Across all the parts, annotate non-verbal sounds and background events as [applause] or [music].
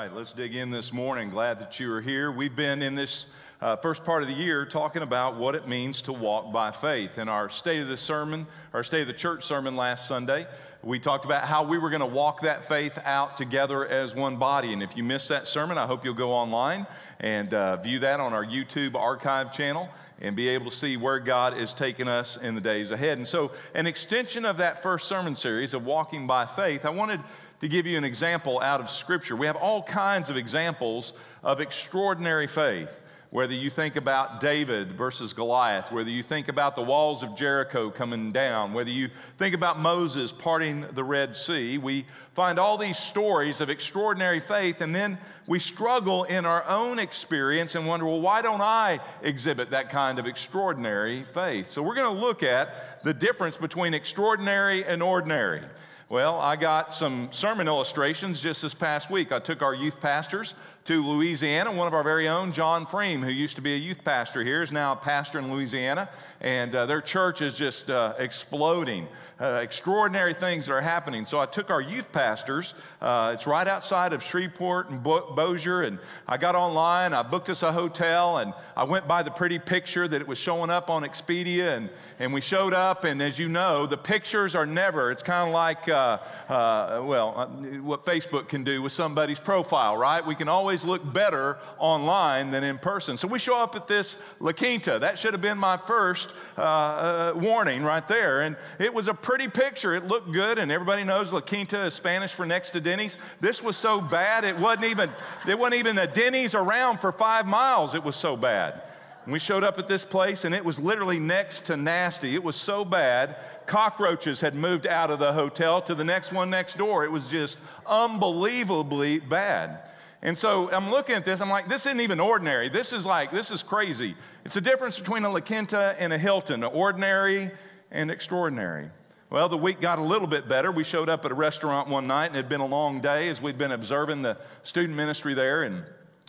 right, let's dig in this morning. Glad that you are here. We've been in this uh, first part of the year talking about what it means to walk by faith. In our State of the Sermon, our State of the Church sermon last Sunday, we talked about how we were going to walk that faith out together as one body. And if you missed that sermon, I hope you'll go online and uh, view that on our YouTube archive channel and be able to see where God is taking us in the days ahead. And so, an extension of that first sermon series of walking by faith, I wanted to give you an example out of Scripture. We have all kinds of examples of extraordinary faith. Whether you think about David versus Goliath, whether you think about the walls of Jericho coming down, whether you think about Moses parting the Red Sea, we find all these stories of extraordinary faith, and then we struggle in our own experience and wonder, well, why don't I exhibit that kind of extraordinary faith? So we're going to look at the difference between extraordinary and ordinary. Well, I got some sermon illustrations just this past week. I took our youth pastors to Louisiana. One of our very own, John Freem, who used to be a youth pastor here, is now a pastor in Louisiana. And uh, their church is just uh, exploding. Uh, extraordinary things that are happening. So I took our youth pastors. Uh, it's right outside of Shreveport and Bo- Bossier. And I got online. I booked us a hotel. And I went by the pretty picture that it was showing up on Expedia. And, and we showed up. And as you know, the pictures are never, it's kind of like, uh, uh, well, what Facebook can do with somebody's profile, right? We can always always look better online than in person. So we show up at this La Quinta. That should have been my first uh, uh, warning right there. And it was a pretty picture. It looked good, and everybody knows La Quinta is Spanish for next to Denny's. This was so bad, it wasn't even, there wasn't even a Denny's around for five miles. It was so bad. And we showed up at this place and it was literally next to nasty. It was so bad, cockroaches had moved out of the hotel to the next one next door. It was just unbelievably bad. And so I'm looking at this, I'm like, this isn't even ordinary. This is like, this is crazy. It's the difference between a La Quinta and a Hilton, ordinary and extraordinary. Well, the week got a little bit better. We showed up at a restaurant one night, and it had been a long day as we'd been observing the student ministry there, and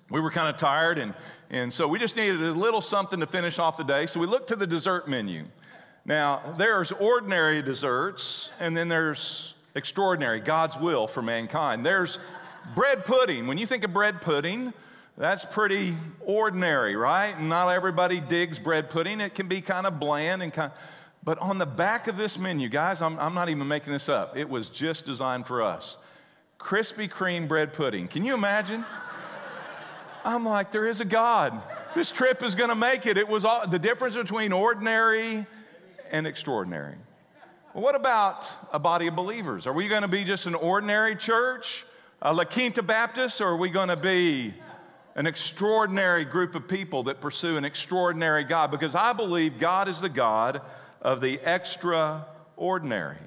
we were kind of tired, and, and so we just needed a little something to finish off the day. So we looked to the dessert menu. Now, there's ordinary desserts, and then there's extraordinary, God's will for mankind. There's bread pudding. When you think of bread pudding, that's pretty ordinary, right? Not everybody digs bread pudding. It can be kind of bland and kind but on the back of this menu, guys, I'm, I'm not even making this up. It was just designed for us. Krispy Kreme bread pudding. Can you imagine? I'm like, there is a God. This trip is going to make it. It was all, the difference between ordinary and extraordinary. Well, what about a body of believers? Are we going to be just an ordinary church? A La Quinta Baptist, or are we going to be an extraordinary group of people that pursue an extraordinary God? Because I believe God is the God of the extraordinary.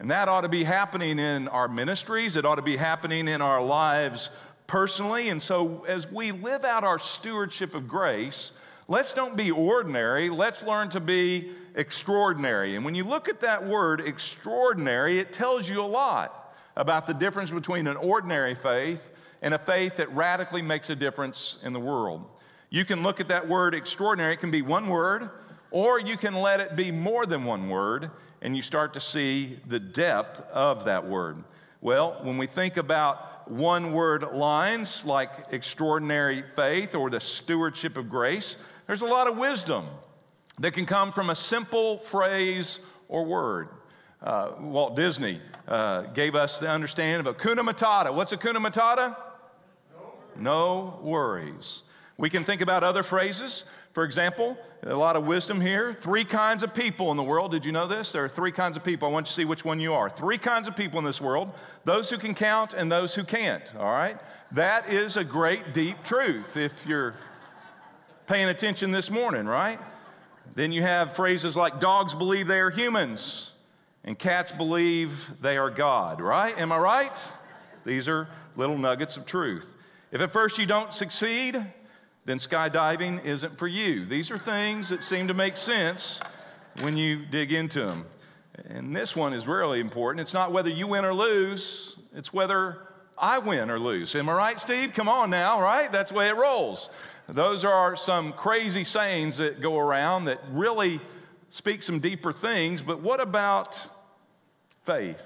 And that ought to be happening in our ministries, it ought to be happening in our lives personally. And so, as we live out our stewardship of grace, let's don't be ordinary, let's learn to be extraordinary. And when you look at that word extraordinary, it tells you a lot about the difference between an ordinary faith and a faith that radically makes a difference in the world. You can look at that word extraordinary, it can be one word, or you can let it be more than one word, and you start to see the depth of that word. Well, when we think about one word lines like extraordinary faith or the stewardship of grace, there's a lot of wisdom that can come from a simple phrase or word uh, Walt Disney uh, gave us the understanding of Hakuna Matata. What's Hakuna Matata? No worries. We can think about other phrases. For example, a lot of wisdom here. Three kinds of people in the world. Did you know this? There are three kinds of people. I want you to see which one you are. Three kinds of people in this world those who can count and those who can't. All right? That is a great, deep truth if you're paying attention this morning, right? Then you have phrases like dogs believe they are humans and cats believe they are God, right? Am I right? These are little nuggets of truth. If at first you don't succeed, then skydiving isn't for you. These are things that seem to make sense when you dig into them. And this one is really important. It's not whether you win or lose, it's whether I win or lose. Am I right, Steve? Come on now, right? That's the way it rolls. Those are some crazy sayings that go around that really speak some deeper things, but what about faith?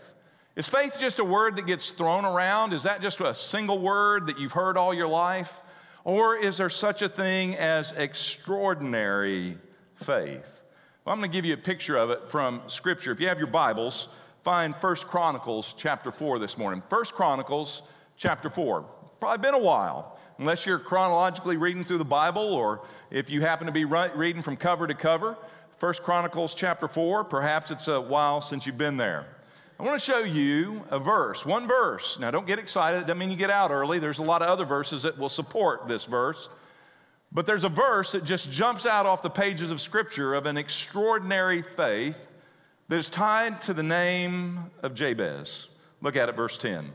Is faith just a word that gets thrown around? Is that just a single word that you've heard all your life? Or is there such a thing as extraordinary faith? Well, I'm going to give you a picture of it from Scripture. If you have your Bibles, find 1 Chronicles chapter 4 this morning. 1 Chronicles chapter 4. Probably been a while, unless you're chronologically reading through the Bible or if you happen to be reading from cover to cover. 1 Chronicles chapter 4, perhaps it's a while since you've been there. I want to show you a verse, one verse. Now, don't get excited. It doesn't mean you get out early. There's a lot of other verses that will support this verse. But there's a verse that just jumps out off the pages of Scripture of an extraordinary faith that is tied to the name of Jabez. Look at it, verse 10.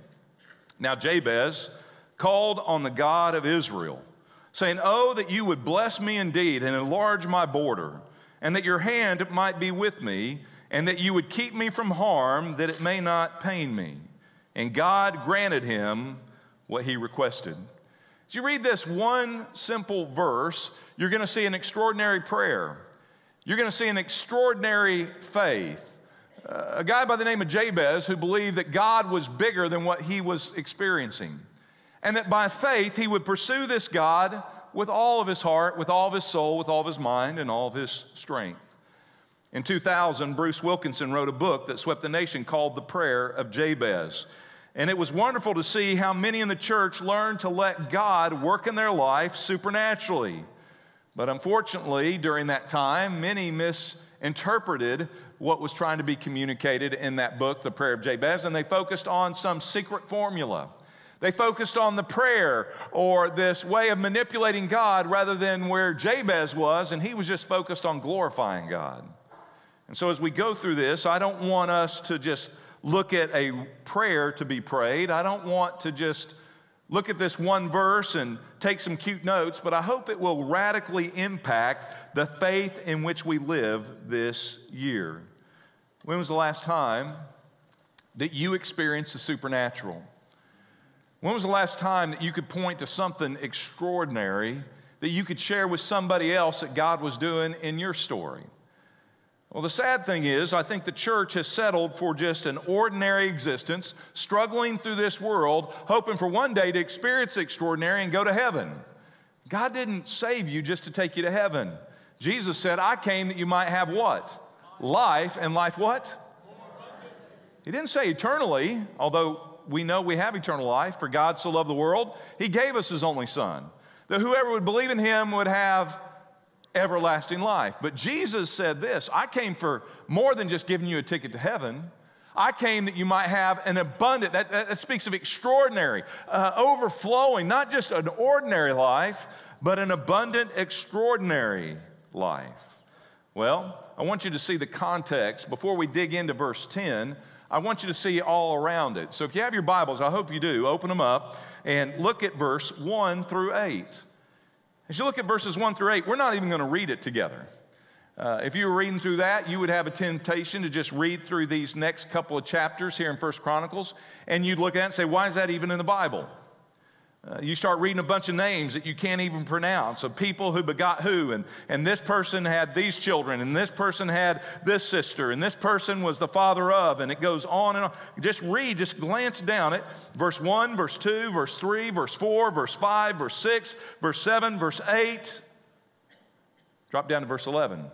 Now, Jabez called on the God of Israel, saying, Oh, that you would bless me indeed and enlarge my border, and that your hand might be with me and that you would keep me from harm, that it may not pain me. And God granted him what he requested. As you read this one simple verse, you're going to see an extraordinary prayer. You're going to see an extraordinary faith. Uh, a guy by the name of Jabez who believed that God was bigger than what he was experiencing. And that by faith he would pursue this God with all of his heart, with all of his soul, with all of his mind, and all of his strength. In 2000, Bruce Wilkinson wrote a book that swept the nation called The Prayer of Jabez. And it was wonderful to see how many in the church learned to let God work in their life supernaturally. But unfortunately, during that time, many misinterpreted what was trying to be communicated in that book, The Prayer of Jabez, and they focused on some secret formula. They focused on the prayer or this way of manipulating God rather than where Jabez was, and he was just focused on glorifying God. And so, as we go through this, I don't want us to just look at a prayer to be prayed. I don't want to just look at this one verse and take some cute notes, but I hope it will radically impact the faith in which we live this year. When was the last time that you experienced the supernatural? When was the last time that you could point to something extraordinary that you could share with somebody else that God was doing in your story? Well, the sad thing is, I think the church has settled for just an ordinary existence, struggling through this world, hoping for one day to experience the extraordinary and go to heaven. God didn't save you just to take you to heaven. Jesus said, I came that you might have what? Life, and life what? He didn't say eternally, although we know we have eternal life, for God so loved the world, He gave us His only Son, that whoever would believe in Him would have everlasting life. But Jesus said this I came for more than just giving you a ticket to heaven. I came that you might have an abundant, that, that, speaks of extraordinary, uh, overflowing, not just an ordinary life, but an abundant, extraordinary life. Well, I want you to see the context. Before we dig into verse 10, I want you to see all around it. So if you have your Bibles, I hope you do, open them up and look at verse 1 through 8. As you look at verses 1 through 8, we're not even going to read it together. Uh, if you were reading through that, you would have a temptation to just read through these next couple of chapters here in First Chronicles, and you'd look at it and say, why is that even in the Bible? Uh, you start reading a bunch of names that you can't even pronounce of people who begot who, and, and this person had these children, and this person had this sister, and this person was the father of, and it goes on and on. Just read, just glance down it. Verse 1, verse 2, verse 3, verse 4, verse 5, verse 6, verse 7, verse 8. Drop down to verse 11.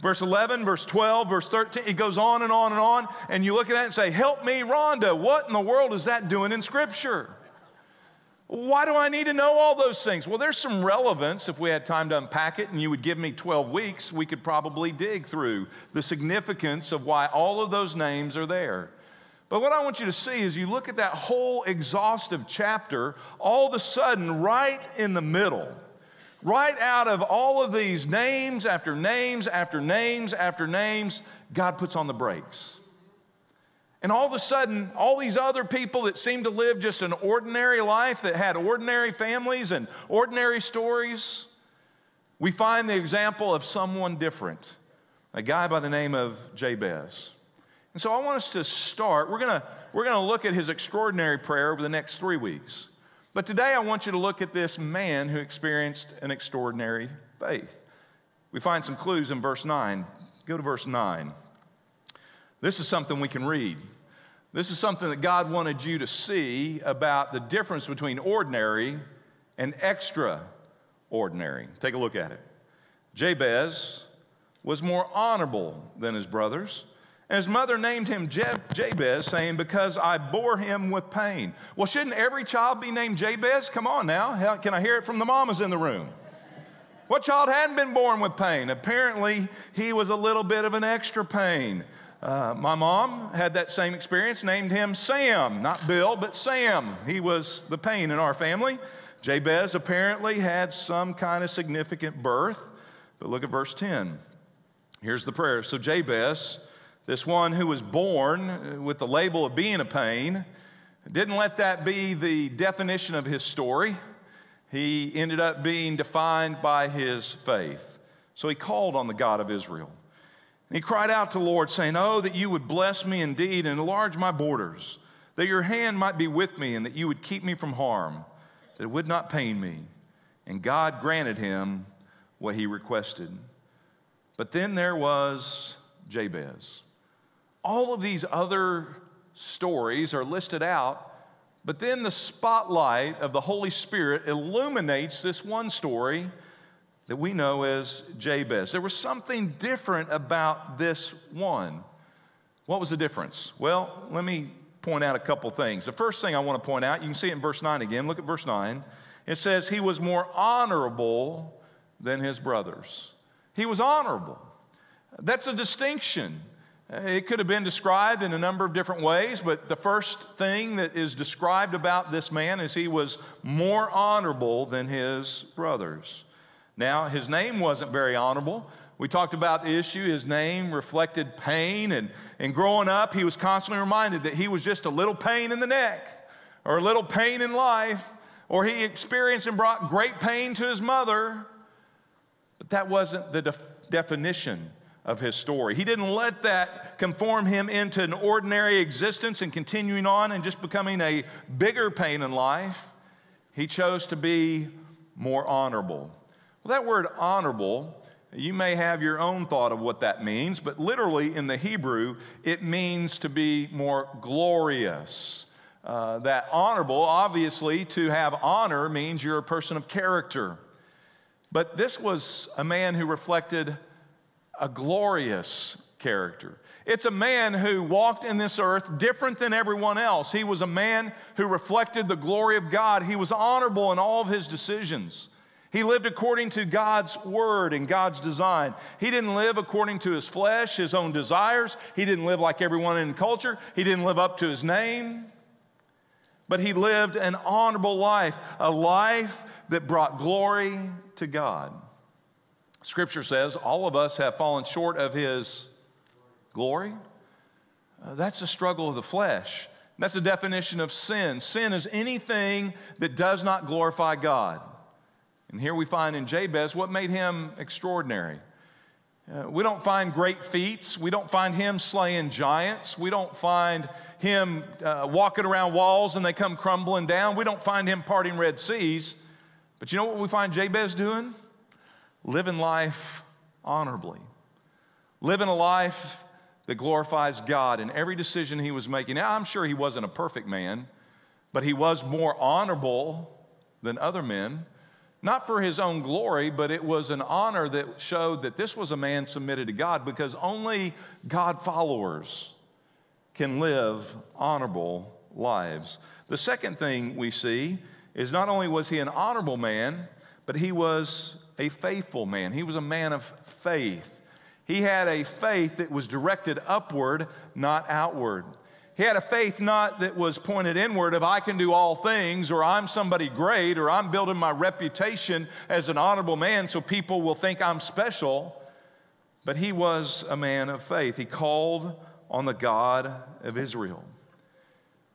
Verse 11, verse 12, verse 13, it goes on and on and on. And you look at that and say, Help me, Rhonda. What in the world is that doing in Scripture? Why do I need to know all those things? Well, there's some relevance. If we had time to unpack it and you would give me 12 weeks, we could probably dig through the significance of why all of those names are there. But what I want you to see is you look at that whole exhaustive chapter, all of a sudden, right in the middle, right out of all of these names after names after names after names, God puts on the brakes. And all of a sudden, all these other people that seemed to live just an ordinary life, that had ordinary families and ordinary stories, we find the example of someone different, a guy by the name of Jabez. And so I want us to start. We're going we're going to look at his extraordinary prayer over the next three weeks. But today I want you to look at this man who experienced an extraordinary faith. We find some clues in verse 9. Go to verse 9. This is something we can read. This is something that God wanted you to see about the difference between ordinary and extraordinary. Take a look at it. Jabez was more honorable than his brothers. And his mother named him Jabez, saying, Because I bore him with pain. Well, shouldn't every child be named Jabez? Come on now. Can I hear it from the mamas in the room? What child hadn't been born with pain? Apparently, he was a little bit of an extra pain. Uh, my mom had that same experience, named him Sam, not Bill, but Sam. He was the pain in our family. Jabez apparently had some kind of significant birth. But look at verse 10. Here's the prayer. So Jabez this one who was born with the label of being a pain didn't let that be the definition of his story. He ended up being defined by his faith. So he called on the God of Israel. And he cried out to the Lord, saying, Oh, that you would bless me indeed and enlarge my borders, that your hand might be with me, and that you would keep me from harm, that it would not pain me. And God granted him what he requested. But then there was Jabez. All of these other stories are listed out, but then the spotlight of the Holy Spirit illuminates this one story that we know as Jabez. There was something different about this one. What was the difference? Well, let me point out a couple things. The first thing I want to point out, you can see it in verse 9 again. Look at verse 9. It says, He was more honorable than his brothers. He was honorable. That's a distinction. It could have been described in a number of different ways, but the first thing that is described about this man is he was more honorable than his brothers. Now, his name wasn't very honorable. We talked about the issue. His name reflected pain, and, and growing up, he was constantly reminded that he was just a little pain in the neck or a little pain in life, or he experienced and brought great pain to his mother. But that wasn't the def- definition of his story. He didn't let that conform him into an ordinary existence and continuing on and just becoming a bigger pain in life. He chose to be more honorable. Well, that word honorable, you may have your own thought of what that means, but literally in the Hebrew, it means to be more glorious. Uh, that honorable, obviously, to have honor means you're a person of character. But this was a man who reflected a glorious character. It's a man who walked in this earth different than everyone else. He was a man who reflected the glory of God. He was honorable in all of his decisions. He lived according to God's word and God's design. He didn't live according to his flesh, his own desires. He didn't live like everyone in culture. He didn't live up to his name. But he lived an honorable life, a life that brought glory to God. Scripture says all of us have fallen short of His glory. Uh, that's a struggle of the flesh. That's a definition of sin. Sin is anything that does not glorify God. And here we find in Jabez what made him extraordinary. Uh, we don't find great feats. We don't find him slaying giants. We don't find him uh, walking around walls and they come crumbling down. We don't find him parting Red Seas. But you know what we find Jabez doing? living life honorably, living a life that glorifies God in every decision he was making. Now, I'm sure he wasn't a perfect man, but he was more honorable than other men, not for his own glory, but it was an honor that showed that this was a man submitted to God because only God followers can live honorable lives. The second thing we see is not only was he an honorable man, but he was a faithful man. He was a man of faith. He had a faith that was directed upward, not outward. He had a faith not that was pointed inward of I can do all things or I'm somebody great or I'm building my reputation as an honorable man so people will think I'm special. But he was a man of faith. He called on the God of Israel.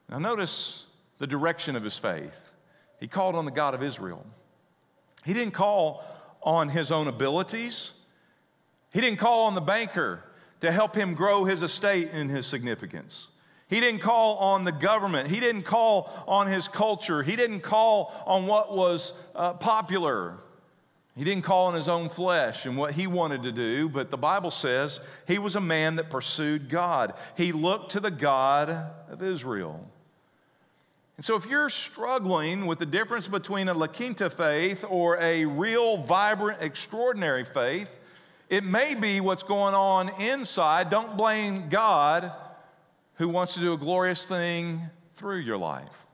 Now, notice the direction of his faith. He called on the God of Israel. He didn't call on his own abilities. He didn't call on the banker to help him grow his estate and his significance. He didn't call on the government. He didn't call on his culture. He didn't call on what was uh, popular. He didn't call on his own flesh and what he wanted to do, but the Bible says he was a man that pursued God. He looked to the God of Israel. And so, if you're struggling with the difference between a La Quinta faith or a real, vibrant, extraordinary faith, it may be what's going on inside. Don't blame God who wants to do a glorious thing through your life.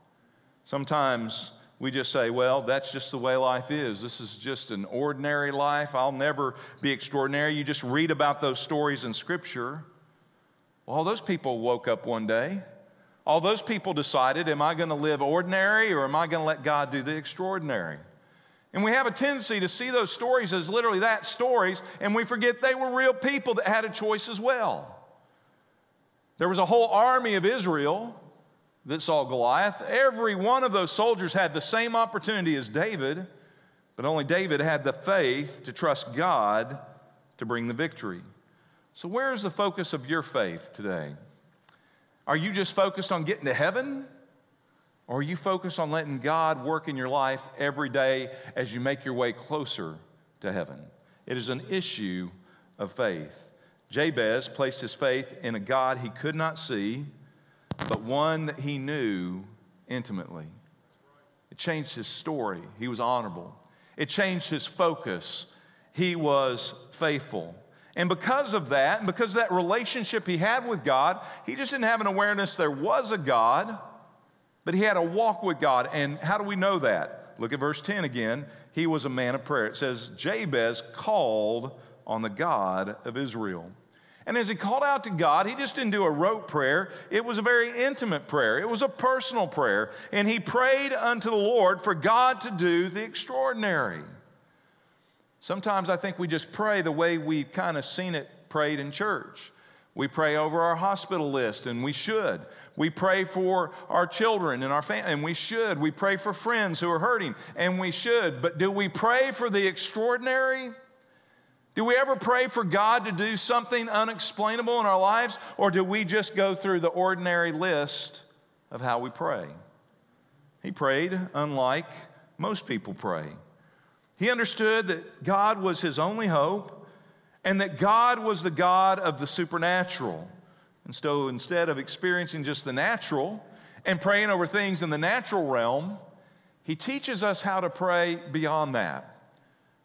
Sometimes we just say, well, that's just the way life is. This is just an ordinary life. I'll never be extraordinary. You just read about those stories in Scripture. Well, all those people woke up one day. All those people decided, am I going to live ordinary or am I going to let God do the extraordinary? And we have a tendency to see those stories as literally that stories, and we forget they were real people that had a choice as well. There was a whole army of Israel that saw Goliath. Every one of those soldiers had the same opportunity as David, but only David had the faith to trust God to bring the victory. So, where is the focus of your faith today? Are you just focused on getting to heaven? Or are you focused on letting God work in your life every day as you make your way closer to heaven? It is an issue of faith. Jabez placed his faith in a God he could not see, but one that he knew intimately. It changed his story. He was honorable. It changed his focus. He was faithful. And because of that, and because of that relationship he had with God, he just didn't have an awareness there was a God, but he had a walk with God. And how do we know that? Look at verse 10 again. He was a man of prayer. It says, Jabez called on the God of Israel. And as he called out to God, he just didn't do a rote prayer. It was a very intimate prayer. It was a personal prayer. And he prayed unto the Lord for God to do the extraordinary. Sometimes I think we just pray the way we've kind of seen it prayed in church. We pray over our hospital list, and we should. We pray for our children and our family, and we should. We pray for friends who are hurting, and we should. But do we pray for the extraordinary? Do we ever pray for God to do something unexplainable in our lives, or do we just go through the ordinary list of how we pray? He prayed unlike most people pray. He understood that God was his only hope and that God was the God of the supernatural. And so instead of experiencing just the natural and praying over things in the natural realm, he teaches us how to pray beyond that.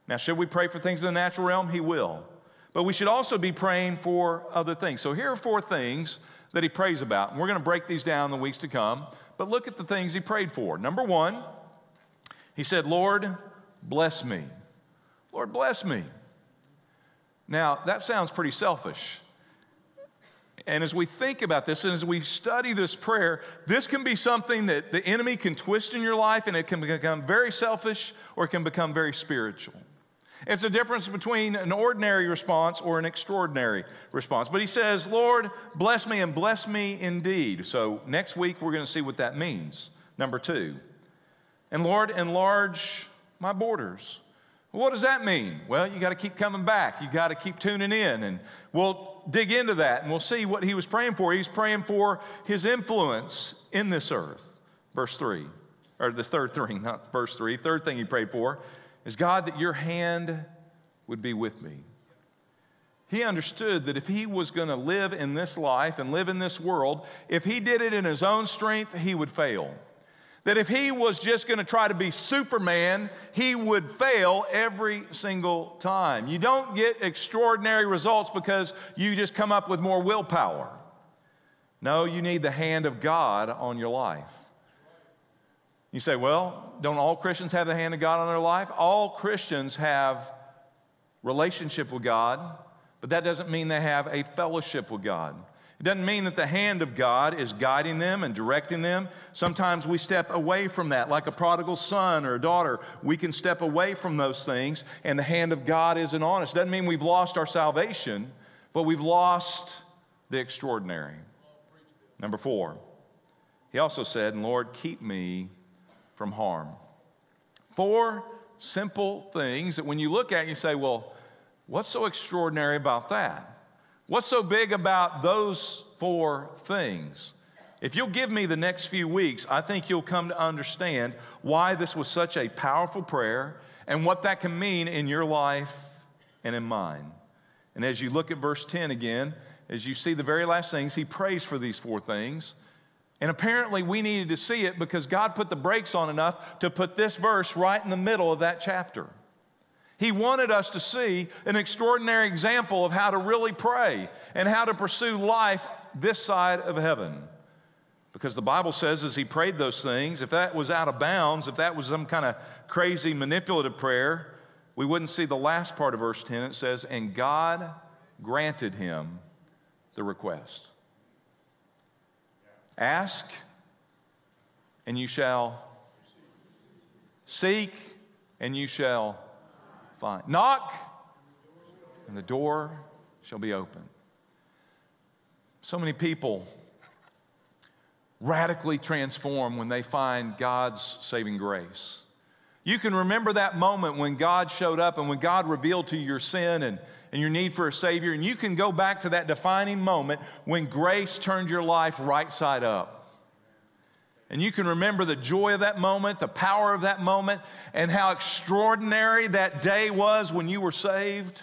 Now, should we pray for things in the natural realm? He will. But we should also be praying for other things. So here are four things that he prays about. And we're going to break these down in the weeks to come. But look at the things he prayed for. Number one, he said, Lord, bless me. Lord, bless me. Now, that sounds pretty selfish. And as we think about this and as we study this prayer, this can be something that the enemy can twist in your life and it can become very selfish or it can become very spiritual. It's a difference between an ordinary response or an extraordinary response. But he says, Lord, bless me and bless me indeed. So next week we're going to see what that means. Number two. And Lord, enlarge my borders. What does that mean? Well, you got to keep coming back. You got to keep tuning in. And we'll dig into that and we'll see what he was praying for. He's praying for his influence in this earth. Verse 3, or the third thing, [laughs] not verse 3. Third thing he prayed for is God, that your hand would be with me. He understood that if he was going to live in this life and live in this world, if he did it in his own strength, he would fail. That if he was just going to try to be Superman, he would fail every single time. You don't get extraordinary results because you just come up with more willpower. No, you need the hand of God on your life. You say, well, don't all Christians have the hand of God on their life? All Christians have relationship with God, but that doesn't mean they have a fellowship with God. It doesn't mean that the hand of God is guiding them and directing them. Sometimes we step away from that, like a prodigal son or a daughter. We can step away from those things, and the hand of God isn't on us. It doesn't mean we've lost our salvation, but we've lost the extraordinary. Number four, he also said, Lord, keep me from harm. Four simple things that when you look at, you say, well, what's so extraordinary about that? What's so big about those four things? If you'll give me the next few weeks, I think you'll come to understand why this was such a powerful prayer and what that can mean in your life and in mine. And as you look at verse 10 again, as you see the very last things, he prays for these four things. And apparently, we needed to see it because God put the brakes on enough to put this verse right in the middle of that chapter. He wanted us to see an extraordinary example of how to really pray and how to pursue life this side of heaven. Because the Bible says, as he prayed those things, if that was out of bounds, if that was some kind of crazy manipulative prayer, we wouldn't see the last part of verse 10. It says, And God granted him the request. Ask, and you shall seek, and you shall find. Knock, and the door shall be open. So many people radically transform when they find God's saving grace. You can remember that moment when God showed up and when God revealed to you your sin and, and your need for a Savior, and you can go back to that defining moment when grace turned your life right side up. And you can remember the joy of that moment, the power of that moment, and how extraordinary that day was when you were saved.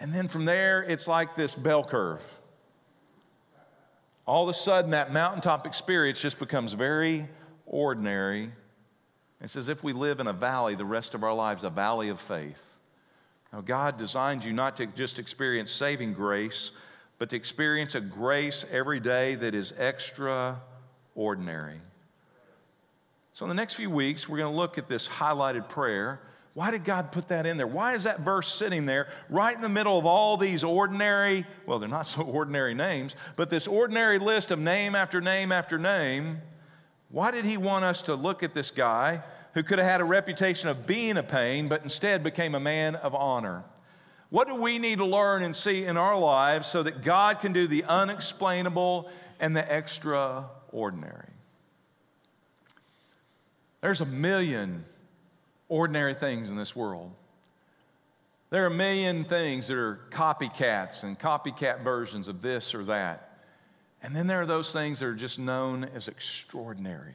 And then from there, it's like this bell curve. All of a sudden, that mountaintop experience just becomes very ordinary. It's as if we live in a valley the rest of our lives, a valley of faith. Now, God designed you not to just experience saving grace, but to experience a grace every day that is extra ordinary. So, in the next few weeks, we're going to look at this highlighted prayer. Why did God put that in there? Why is that verse sitting there right in the middle of all these ordinary, well, they're not so [laughs] ordinary names, but this ordinary list of name after name after name? Why did He want us to look at this guy who could have had a reputation of being a pain, but instead became a man of honor? What do we need to learn and see in our lives so that God can do the unexplainable and the extraordinary? There's a million ordinary things in this world. There are a million things that are copycats and copycat versions of this or that. And then there are those things that are just known as extraordinary.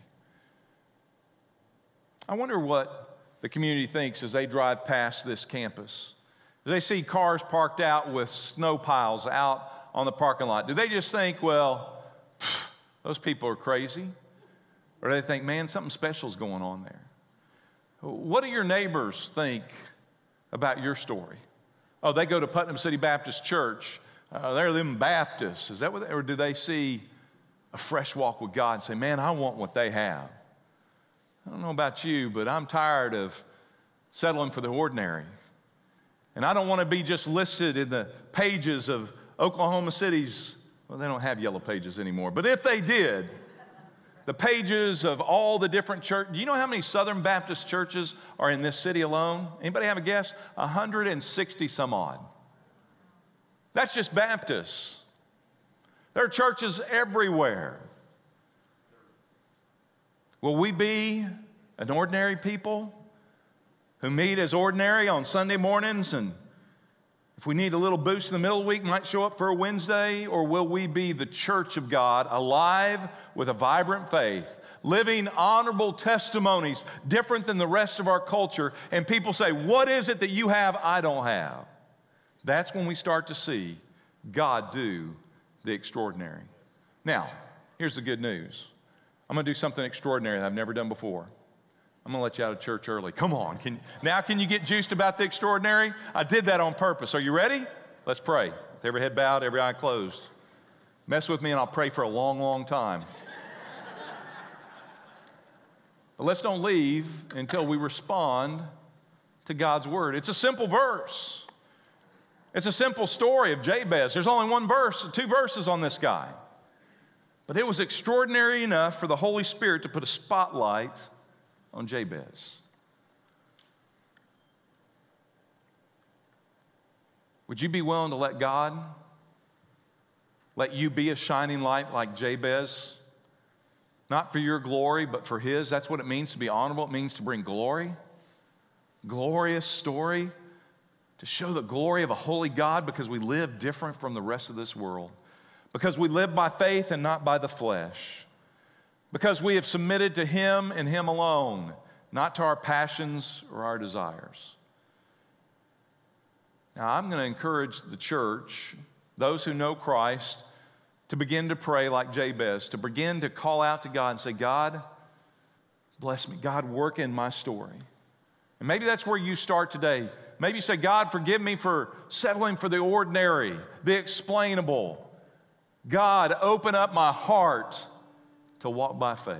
I wonder what the community thinks as they drive past this campus. Do they see cars parked out with snow piles out on the parking lot? Do they just think, well, those people are crazy. Or do they think, man, something special is going on there. What do your neighbors think about your story? Oh, they go to Putnam City Baptist Church. Uh, they're them Baptists. Is that what they, or do they see a fresh walk with God and say, man, I want what they have? I don't know about you, but I'm tired of settling for the ordinary. And I don't want to be just listed in the pages of Oklahoma City's well, they don't have yellow pages anymore. But if they did, the pages of all the different churches. Do you know how many Southern Baptist churches are in this city alone? Anybody have a guess? 160 some odd. That's just Baptists. There are churches everywhere. Will we be an ordinary people who meet as ordinary on Sunday mornings and if we need a little boost in the middle of the week, might show up for a Wednesday, or will we be the church of God, alive with a vibrant faith, living honorable testimonies, different than the rest of our culture? And people say, What is it that you have I don't have? That's when we start to see God do the extraordinary. Now, here's the good news I'm going to do something extraordinary that I've never done before. I'm going to let you out of church early. Come on. Can, now, can you get juiced about the extraordinary? I did that on purpose. Are you ready? Let's pray. With every head bowed, every eye closed. Mess with me, and I'll pray for a long, long time. [laughs] but let's don't leave until we respond to God's word. It's a simple verse. It's a simple story of Jabez. There's only one verse, two verses on this guy. But it was extraordinary enough for the Holy Spirit to put a spotlight on Jabez. Would you be willing to let God let you be a shining light like Jabez? Not for your glory, but for His. That's what it means to be honorable. It means to bring glory. Glorious story to show the glory of a holy God because we live different from the rest of this world. Because we live by faith and not by the flesh because we have submitted to Him and Him alone. not to our passions or our desires. Now, I'm going to encourage the church, those who know Christ, to begin to pray like Jabez, to begin to call out to God and say, God, bless me. God, work in my story. And maybe that's where you start today. Maybe you say, God, forgive me for settling for the ordinary, the explainable. God, open up my heart to walk by faith.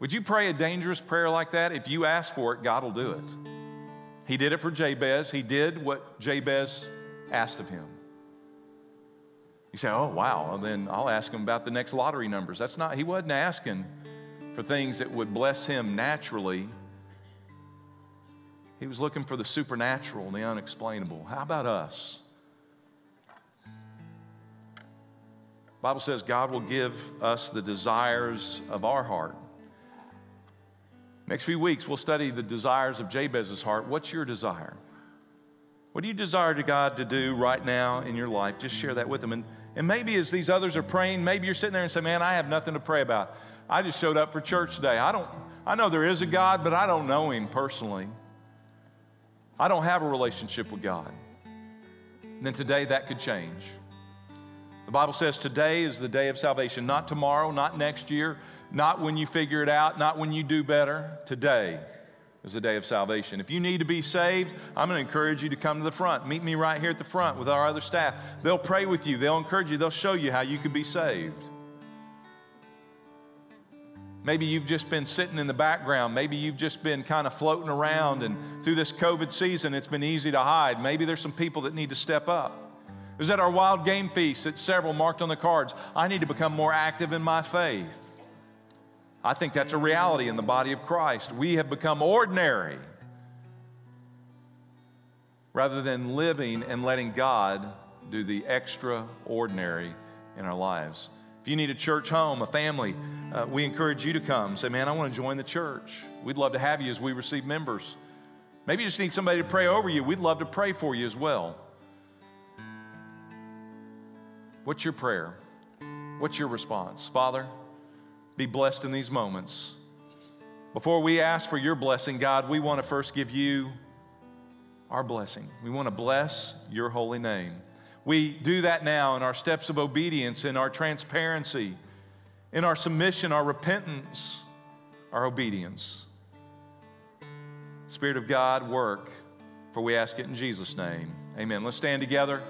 Would you pray a dangerous prayer like that? If you ask for it, God will do it. He did it for Jabez. He did what Jabez asked of him. You say, oh, wow, well, then I'll ask him about the next lottery numbers. That's not, he wasn't asking for things that would bless him naturally. He was looking for the supernatural and the unexplainable. How about us? Bible says God will give us the desires of our heart. Next few weeks, we'll study the desires of Jabez's heart. What's your desire? What do you desire to God to do right now in your life? Just share that with him. And, and maybe as these others are praying, maybe you're sitting there and say, Man, I have nothing to pray about. I just showed up for church today. I don't, I know there is a God, but I don't know him personally. I don't have a relationship with God. Then today that could change. The Bible says today is the day of salvation, not tomorrow, not next year, not when you figure it out, not when you do better. Today is the day of salvation. If you need to be saved, I'm going to encourage you to come to the front. Meet me right here at the front with our other staff. They'll pray with you, they'll encourage you, they'll show you how you can be saved. Maybe you've just been sitting in the background. Maybe you've just been kind of floating around, and through this COVID season, it's been easy to hide. Maybe there's some people that need to step up. It was at our wild game feast that several marked on the cards. I need to become more active in my faith. I think that's a reality in the body of Christ. We have become ordinary rather than living and letting God do the extraordinary in our lives. If you need a church home, a family, uh, we encourage you to come. Say, man, I want to join the church. We'd love to have you as we receive members. Maybe you just need somebody to pray over you. We'd love to pray for you as well. What's your prayer? What's your response? Father, be blessed in these moments. Before we ask for your blessing, God, we want to first give you our blessing. We want to bless your holy name. We do that now in our steps of obedience, in our transparency, in our submission, our repentance, our obedience. Spirit of God, work, for we ask it in Jesus' name. Amen. Let's stand together.